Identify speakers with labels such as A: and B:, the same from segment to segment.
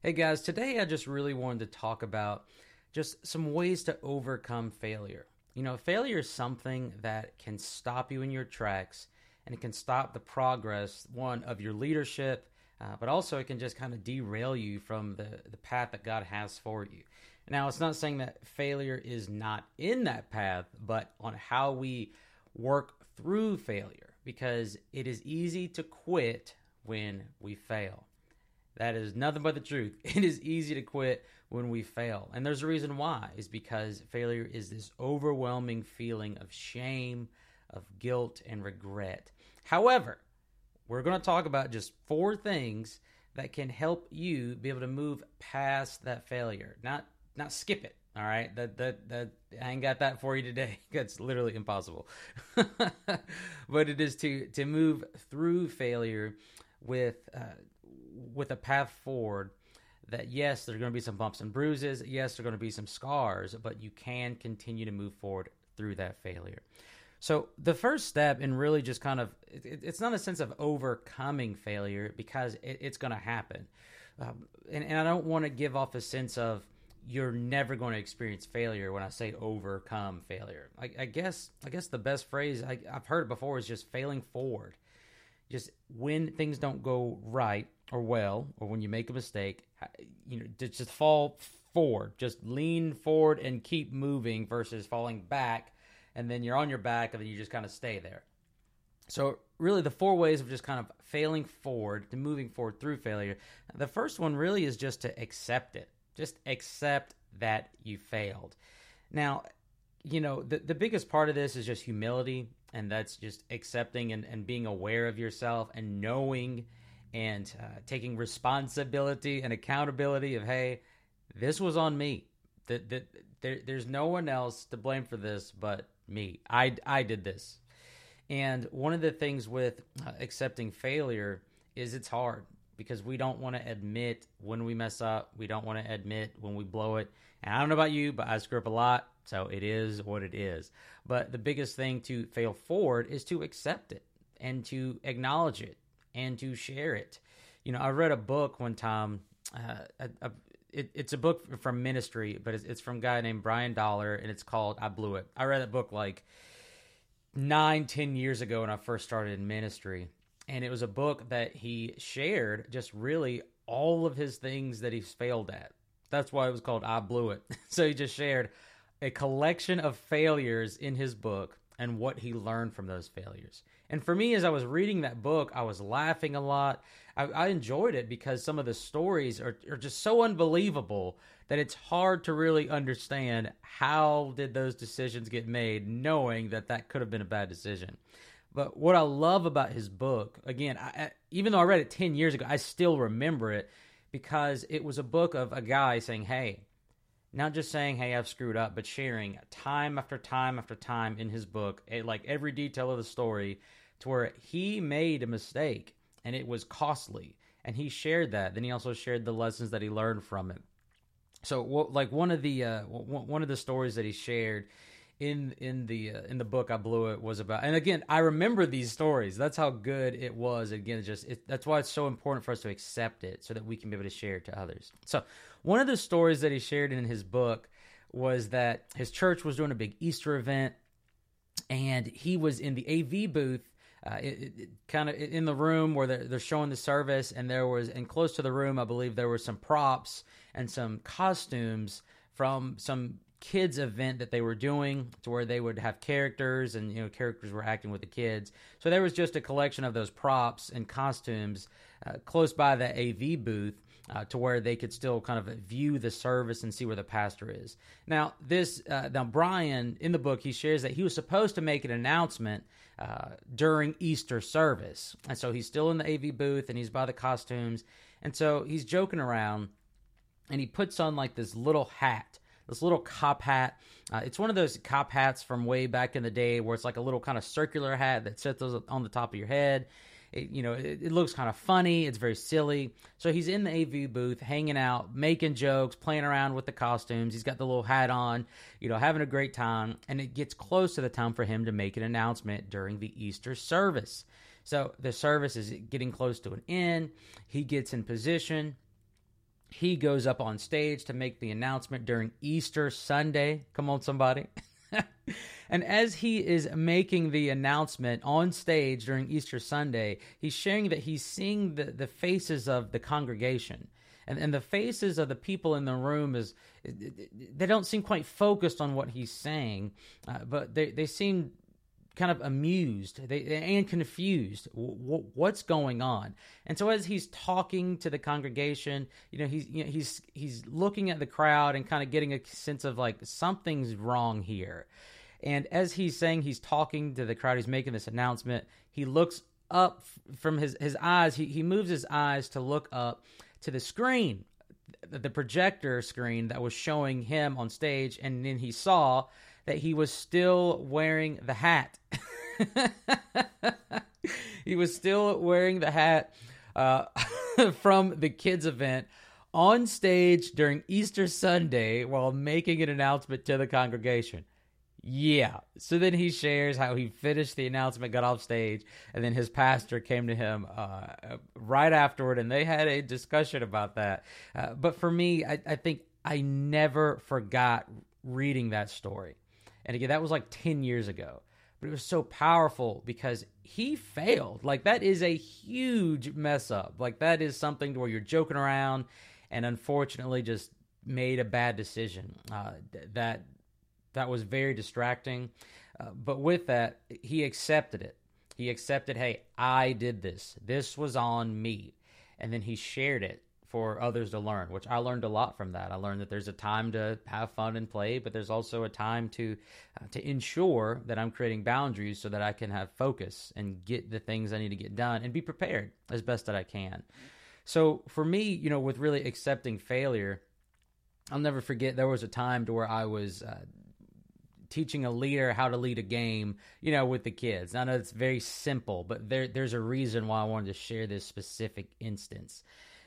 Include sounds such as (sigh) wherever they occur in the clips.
A: Hey guys, today I just really wanted to talk about just some ways to overcome failure. You know, failure is something that can stop you in your tracks and it can stop the progress, one, of your leadership, uh, but also it can just kind of derail you from the, the path that God has for you. Now, it's not saying that failure is not in that path, but on how we work through failure because it is easy to quit when we fail. That is nothing but the truth. (laughs) It is easy to quit when we fail. And there's a reason why, is because failure is this overwhelming feeling of shame, of guilt, and regret. However, we're going to talk about just four things that can help you be able to move past that failure, not not skip it. All right, that that that I ain't got that for you today. (laughs) That's literally impossible. (laughs) but it is to to move through failure with uh, with a path forward that yes, there's going to be some bumps and bruises. Yes, there's going to be some scars, but you can continue to move forward through that failure. So the first step, and really just kind of, it, it's not a sense of overcoming failure because it, it's going to happen. Um, and, and I don't want to give off a sense of you're never going to experience failure when I say overcome failure. I, I guess I guess the best phrase I, I've heard before is just failing forward. Just when things don't go right, or well, or when you make a mistake, you know, just fall forward, just lean forward and keep moving versus falling back, and then you're on your back and then you just kind of stay there. So, really, the four ways of just kind of failing forward to moving forward through failure. The first one really is just to accept it. Just accept that you failed. Now, you know, the, the biggest part of this is just humility, and that's just accepting and, and being aware of yourself and knowing and uh, taking responsibility and accountability of hey this was on me. That that there, there's no one else to blame for this but me. I i did this. And one of the things with uh, accepting failure is it's hard because we don't want to admit when we mess up. We don't want to admit when we blow it. And i don't know about you but i screw up a lot so it is what it is. But the biggest thing to fail forward is to accept it and to acknowledge it and to share it. You know, I read a book one time. Uh, a, a, it, it's a book from ministry, but it's, it's from a guy named Brian Dollar, and it's called "I Blew It." I read that book like nine, ten years ago when I first started in ministry, and it was a book that he shared just really all of his things that he's failed at. That's why it was called "I Blew It." (laughs) so he just shared a collection of failures in his book and what he learned from those failures. And for me, as I was reading that book, I was laughing a lot. I, I enjoyed it because some of the stories are, are just so unbelievable that it's hard to really understand how did those decisions get made, knowing that that could have been a bad decision. But what I love about his book, again, I, even though I read it 10 years ago, I still remember it because it was a book of a guy saying, Hey, not just saying, "Hey, I've screwed up," but sharing time after time after time in his book, eh, like every detail of the story, to where he made a mistake and it was costly, and he shared that. Then he also shared the lessons that he learned from it. So, like one of the uh, one of the stories that he shared in in the uh, in the book I blew it was about and again I remember these stories that's how good it was again just it, that's why it's so important for us to accept it so that we can be able to share it to others so one of the stories that he shared in his book was that his church was doing a big Easter event and he was in the AV booth uh, it, it, kind of in the room where they're, they're, showing the service, and there was, and close to the room, I believe there were some props and some costumes from some kids event that they were doing to where they would have characters and you know characters were acting with the kids. So there was just a collection of those props and costumes uh, close by the av booth uh, to where they could still kind of view the service and see where the pastor is now this uh, now brian in the book he shares that he was supposed to make an announcement uh, during easter service and so he's still in the av booth and he's by the costumes and so he's joking around and he puts on like this little hat this little cop hat. Uh, it's one of those cop hats from way back in the day where it's like a little kind of circular hat that sits on the top of your head. It, you know, it, it, looks kind of funny. It's very silly. So he's in the AV booth, hanging out, making jokes, playing around with the costumes. He's got the little hat on, you know, having a great time. And it gets close to the time for him to make an announcement during the Easter service. So the service is getting close to an end. He gets in position he goes up on stage to make the announcement during Easter Sunday. Come on, somebody. (laughs) (laughs) and as he is making the announcement on stage during Easter Sunday, he's sharing that he's seeing the, the faces of the congregation. And, and the faces of the people in the room is they don't seem quite focused on what he's saying, uh, but they, they seem kind of amused and confused what's going on. And so as he's talking to the congregation you know he's you know, he's he's looking at the crowd and kind of getting a sense of like something's wrong here. And as he's saying he's talking to the crowd he's making this announcement he looks up from his his eyes he, he moves his eyes to look up to the screen the projector screen that was showing him on stage and then he saw that he was still wearing the hat. (laughs) he was still wearing the hat uh, (laughs) from the kids' event on stage during Easter Sunday while making an announcement to the congregation. Yeah. So then he shares how he finished the announcement, got off stage, and then his pastor came to him uh, right afterward, and they had a discussion about that. Uh, but for me, I, I think I never forgot reading that story. And again, that was like 10 years ago. But it was so powerful because he failed. Like, that is a huge mess up. Like, that is something where you're joking around and unfortunately just made a bad decision. Uh, that that was very distracting. Uh, but with that, he accepted it. He accepted, hey, I did this. This was on me. And then he shared it for others to learn, which I learned a lot from that. I learned that there's a time to have fun and play, but there's also a time to uh, to ensure that I'm creating boundaries so that I can have focus and get the things I need to get done and be prepared as best that I can. So for me, you know, with really accepting failure, I'll never forget there was a time to where I was uh, teaching a leader how to lead a game, you know, with the kids. I know it's very simple, but there there's a reason why I wanted to share this specific instance.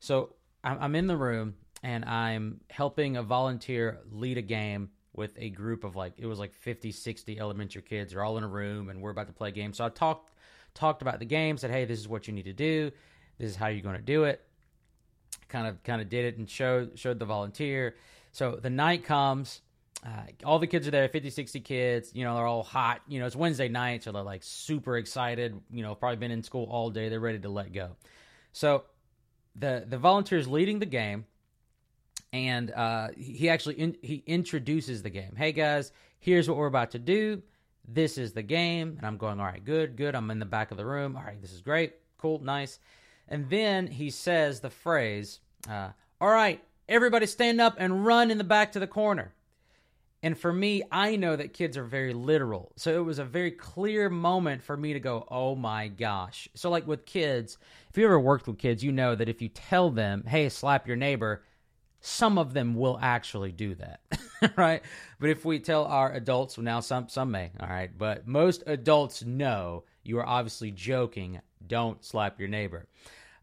A: So I'm in the room and I'm helping a volunteer lead a game with a group of like it was like 50 60 elementary kids. They're all in a room and we're about to play a game. So i talked talked about the game said hey this is what you need to do. This is how you're going to do it. Kind of kind of did it and showed showed the volunteer. So the night comes uh, all the kids are there 50 60 kids you know they're all hot. You know it's wednesday night so they're like super excited you know probably been in school all day. They're ready to let go. So the the volunteer is leading the game, and uh, he actually in, he introduces the game. Hey guys, here's what we're about to do. This is the game, and I'm going. All right, good, good. I'm in the back of the room. All right, this is great, cool, nice. And then he says the phrase, uh, "All right, everybody, stand up and run in the back to the corner." And for me, I know that kids are very literal. So it was a very clear moment for me to go, oh my gosh. So, like with kids, if you ever worked with kids, you know that if you tell them, hey, slap your neighbor, some of them will actually do that, (laughs) right? But if we tell our adults, well, now some some may, all right, but most adults know you are obviously joking. Don't slap your neighbor.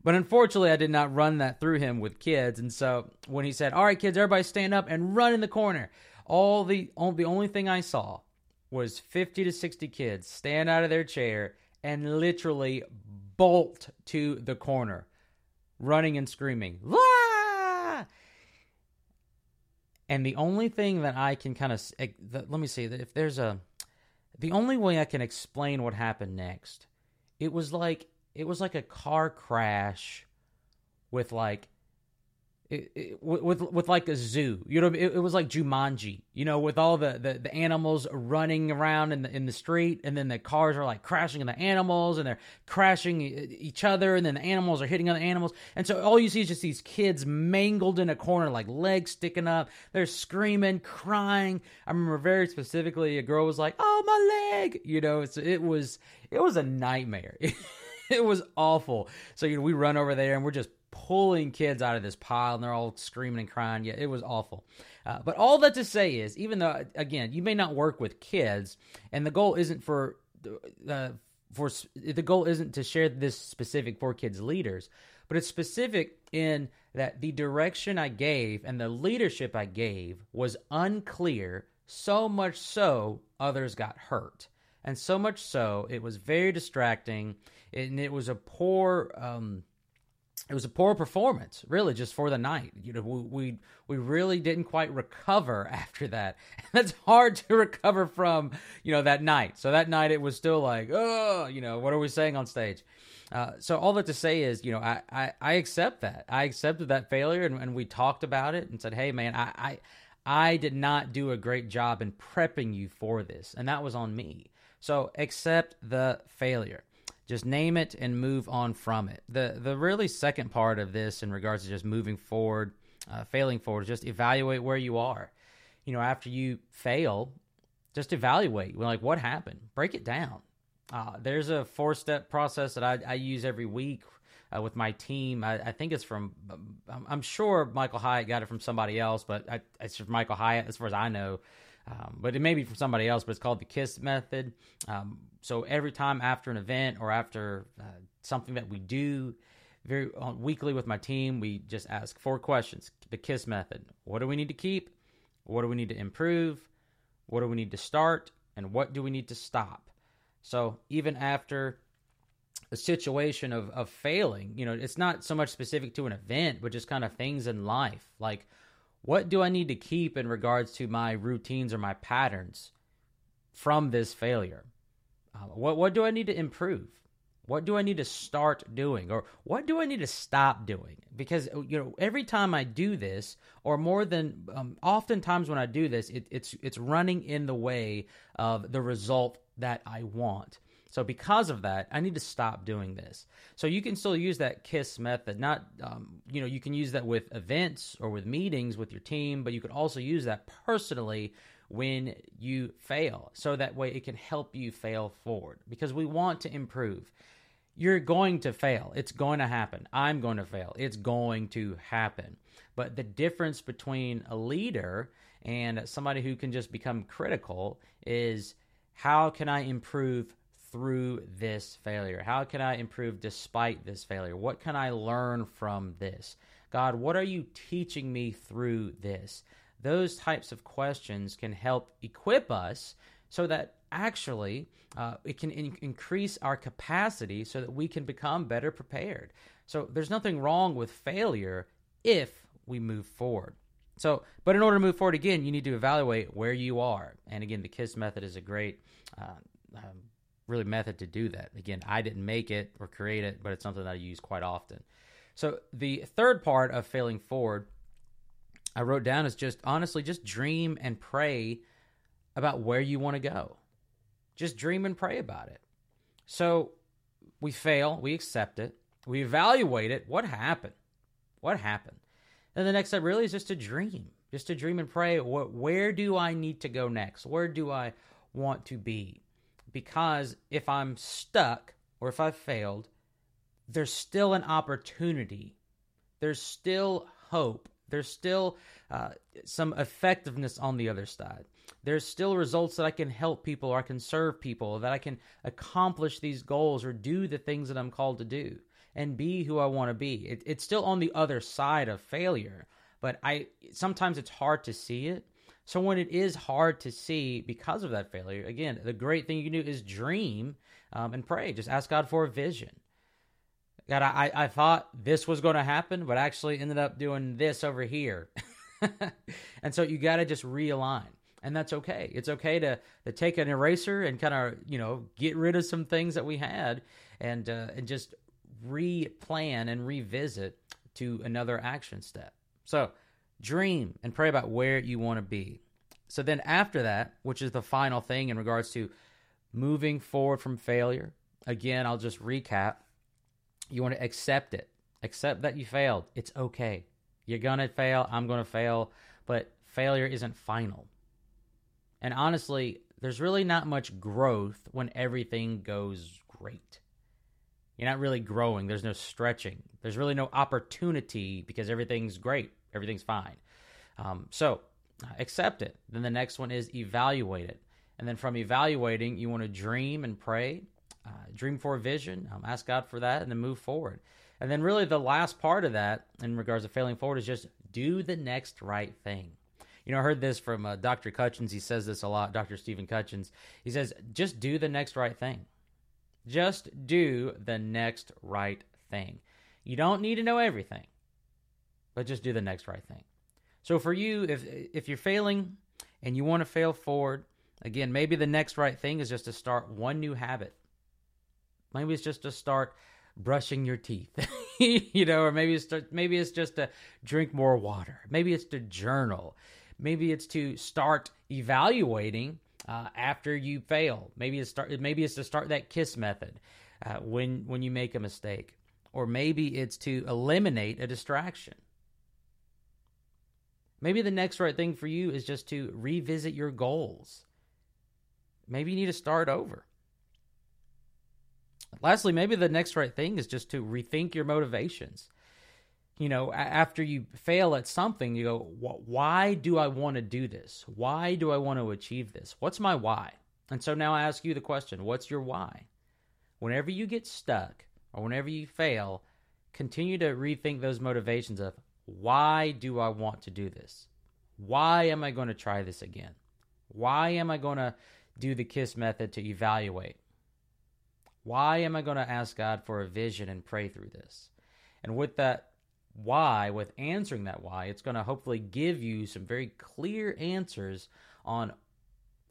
A: But unfortunately, I did not run that through him with kids, and so when he said, "All right, kids, everybody stand up and run in the corner," all the all, the only thing I saw was 50 to 60 kids stand out of their chair and literally bolt to the corner, running and screaming. Wah! And the only thing that I can kind of let me see if there's a the only way I can explain what happened next, it was like it was like a car crash with like it, it, with with like a zoo. You know, it, it, was like Jumanji. You know, with all the, the, the animals running around in the in the street, and then the cars are like crashing into the animals, and they're crashing each other, and then the animals are hitting other animals, and so all you see is just these kids mangled in a corner, like legs sticking up. They're screaming, crying. I remember very specifically, a girl was like, "Oh my leg!" You know, so it was it was a nightmare. (laughs) (laughs) it was awful. So you know, we run over there and we're just pulling kids out of this pile and they're all screaming and crying. Yeah, it was awful. Uh, but all that to say is, even though again you may not work with kids, and the goal isn't for uh, for the goal isn't to share this specific for kids leaders, but it's specific in that the direction I gave and the leadership I gave was unclear. So much so, others got hurt, and so much so it was very distracting, and it was a poor. Um, it was a poor performance, really, just for the night. You know, we we, really didn't quite recover (laughs) after that. And that's hard to recover from, you know, that night. So that night it was still like, oh, you know, what are we saying on stage? Uh, so all that to say is, you know, I, I, I accept that. I accepted that failure, and, and we talked about it and said, hey, man, I, I I did not do a great job in prepping you for this, and that was on me. So accept the failure. Just name it and move on from it. The the really second part of this in regards to just moving forward, uh, failing forward, just evaluate where you are. You know, after you fail, just evaluate. Like what happened? Break it down. Uh, there's a four step process that I, I use every week uh, with my team. I, I, think it's from, I'm sure Michael Hyatt got it from somebody else, but I, it's from Michael Hyatt as far as I know. Um, but it may be from somebody else, but it's called the KISS method. Um, so every time after an event or after uh, something that we do, very uh, weekly with my team, we just ask four questions. The KISS method: What do we need to keep? What do we need to improve? What do we need to start? And what do we need to stop? So even after a situation of, of failing, you know, it's not so much specific to an event, but just kind of things in life. Like, what do I need to keep in regards to my routines or my patterns from this failure? Uh, what what do I need to improve? What do I need to start doing, or what do I need to stop doing? Because you know, every time I do this, or more than um, oftentimes when I do this, it, it's it's running in the way of the result that I want. So because of that, I need to stop doing this. So you can still use that KISS method. Not, um, you know, you can use that with events or with meetings with your team, but you could also use that personally when you fail. So that way it can help you fail forward because we want to improve. You're going to fail. It's going to happen. I'm going to fail. It's going to happen. But the difference between a leader and somebody who can just become critical is how can I improve through this failure? How can I improve despite this failure? What can I learn from this? God, what are you teaching me through this? Those types of questions can help equip us so that actually uh, it can in- increase our capacity so that we can become better prepared. So there's nothing wrong with failure if we move forward. So, but in order to move forward again, you need to evaluate where you are. And again, the KISS method is a great uh, um, really method to do that. Again, I didn't make it or create it, but it's something that I use quite often. So the third part of failing forward, I wrote down is just honestly just dream and pray about where you want to go. Just dream and pray about it. So we fail, we accept it, we evaluate it. What happened? What happened? And the next step really is just to dream, just to dream and pray. What, where do I need to go next? Where do I want to be? Because if I'm stuck or if I've failed, there's still an opportunity. There's still hope. There's still uh, some effectiveness on the other side. There's still results that I can help people or I can serve people, that I can accomplish these goals or do the things that I'm called to do and be who I want to be. It, it's still on the other side of failure, but I sometimes it's hard to see it so when it is hard to see because of that failure, again, the great thing you can do is dream um, and pray. Just ask God for a vision. God, I, I thought this was going to happen, but actually ended up doing this over here. (laughs) and so you got to just realign. And that's okay. It's okay to, to take an eraser and kind of, you know, get rid of some things that we had and, uh, and just replan and revisit to another action step. So dream and pray about where you want to be. So then after that, which is the final thing in regards to moving forward from failure, again, I'll just recap. You want to accept it. Accept that you failed. It's okay. You're going to fail. I'm going to fail. But failure isn't final. And honestly, there's really not much growth when everything goes great. You're not really growing. There's no stretching. There's really no opportunity because everything's great everything's fine. Um, so accept it. Then the next one is evaluate it. And then from evaluating, you want to dream and pray, uh, dream for a vision, um, ask God for that, and then move forward. And then, really, the last part of that, in regards to failing forward, is just do the next right thing. You know, I heard this from uh, Dr. Cutchins. He says this a lot, Dr. Stephen Cutchins. He says, just do the next right thing. Just do the next right thing. You don't need to know everything, but just do the next right thing. So for you, if if you're failing and you want to fail forward, again, maybe the next right thing is just to start one new habit. Maybe it's just to start brushing your teeth, (laughs) you know, or maybe it's to, maybe it's just to drink more water. Maybe it's to journal. Maybe it's to start evaluating uh, after you fail. Maybe it's start. Maybe it's to start that kiss method uh, when when you make a mistake, or maybe it's to eliminate a distraction. Maybe the next right thing for you is just to revisit your goals. Maybe you need to start over. Lastly, maybe the next right thing is just to rethink your motivations. You know, after you fail at something, you go, why do I want to do this? Why do I want to achieve this? What's my why? And so now I ask you the question what's your why? Whenever you get stuck or whenever you fail, continue to rethink those motivations of why do I want to do this? Why am I going to try this again? Why am I going to do the KISS method to evaluate? Why am I going to ask God for a vision and pray through this? And with that why, with answering that why, it's going to hopefully give you some very clear answers on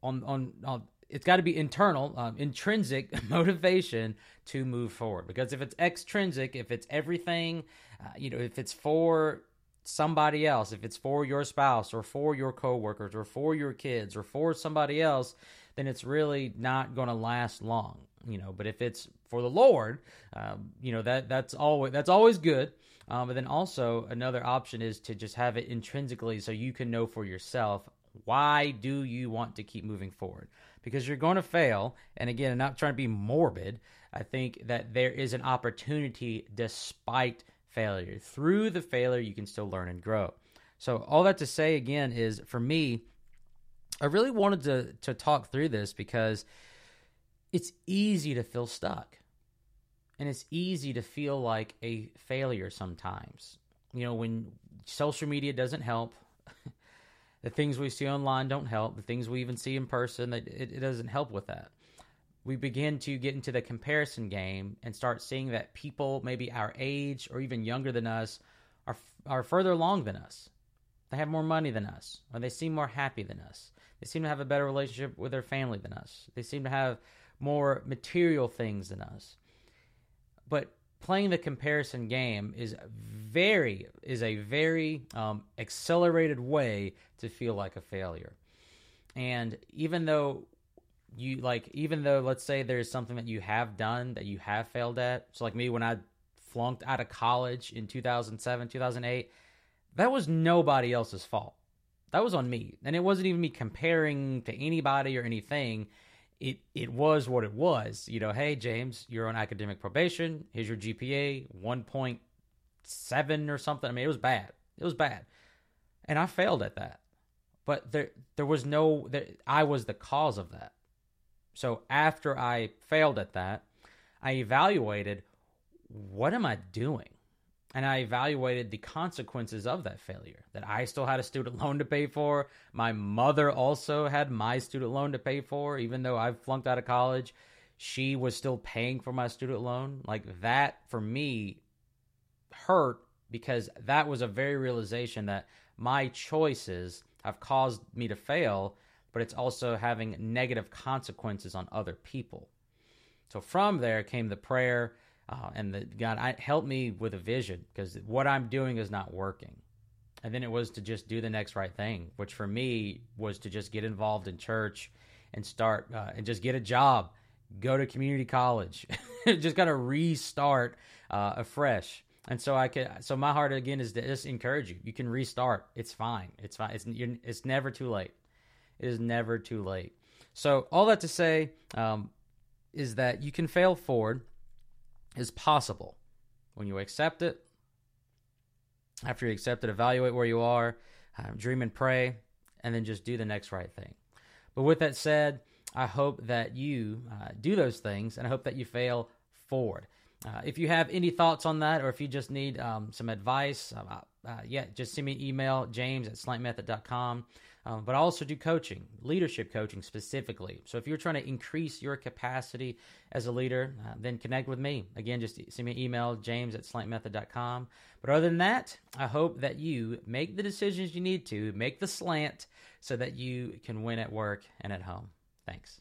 A: on on, on it's got to be internal, um, intrinsic (laughs) motivation to move forward. Because if it's extrinsic, if it's everything, uh, you know, if it's for somebody else, if it's for your spouse or for your coworkers or for your kids or for somebody else, then it's really not going to last long. You know, but if it's for the Lord, um, you know that that's always that's always good. Um, but then also another option is to just have it intrinsically, so you can know for yourself why do you want to keep moving forward because you're going to fail. And again, I'm not trying to be morbid. I think that there is an opportunity despite failure. Through the failure, you can still learn and grow. So, all that to say again is for me, I really wanted to, to talk through this because it's easy to feel stuck. And it's easy to feel like a failure sometimes. You know, when social media doesn't help, (laughs) the things we see online don't help. The things we even see in person, it, it doesn't help with that. We begin to get into the comparison game and start seeing that people, maybe our age or even younger than us, are are further along than us. They have more money than us, or they seem more happy than us. They seem to have a better relationship with their family than us. They seem to have more material things than us. But playing the comparison game is very is a very um, accelerated way to feel like a failure and even though you like even though let's say there's something that you have done that you have failed at so like me when i flunked out of college in 2007 2008 that was nobody else's fault that was on me and it wasn't even me comparing to anybody or anything it it was what it was. You know, hey James, you're on academic probation. Here's your GPA, one point seven or something. I mean, it was bad. It was bad, and I failed at that. But there there was no there, I was the cause of that. So after I failed at that, I evaluated what am I doing? and I evaluated the consequences of that failure. That I still had a student (laughs) loan to pay for. My mother also had my student loan to pay for, even though I flunked out of college. She was still paying for my student loan. Like that for me hurt because that was a very realization that my choices have caused me to fail, but it's also having negative consequences on other people. So from there came the prayer uh, and the God, I, help me with a vision because what I'm doing is not working. And then it was to just do the next right thing, which for me was to just get involved in church and start uh, and just get a job, go to community college, (laughs) just got to restart uh, afresh. And so I could, so my heart again is to just encourage you. You can restart. It's fine. It's fine. It's it's never too late. It is never too late. So all that to say um, is that you can fail forward is possible. When you accept it, after you accept it, evaluate where you are, um, dream and pray, and then just do the next right thing. But with that said, I hope that you uh, do those things, and I hope that you fail forward. Uh, if you have any thoughts on that, or if you just need um, some advice, uh, uh, yeah, just send me an email, james at slantmethod.com. Um, but I also do coaching, leadership coaching specifically. So if you're trying to increase your capacity as a leader, uh, then connect with me. Again, just send me an email, james at slantmethod.com. But other than that, I hope that you make the decisions you need to, make the slant so that you can win at work and at home. Thanks.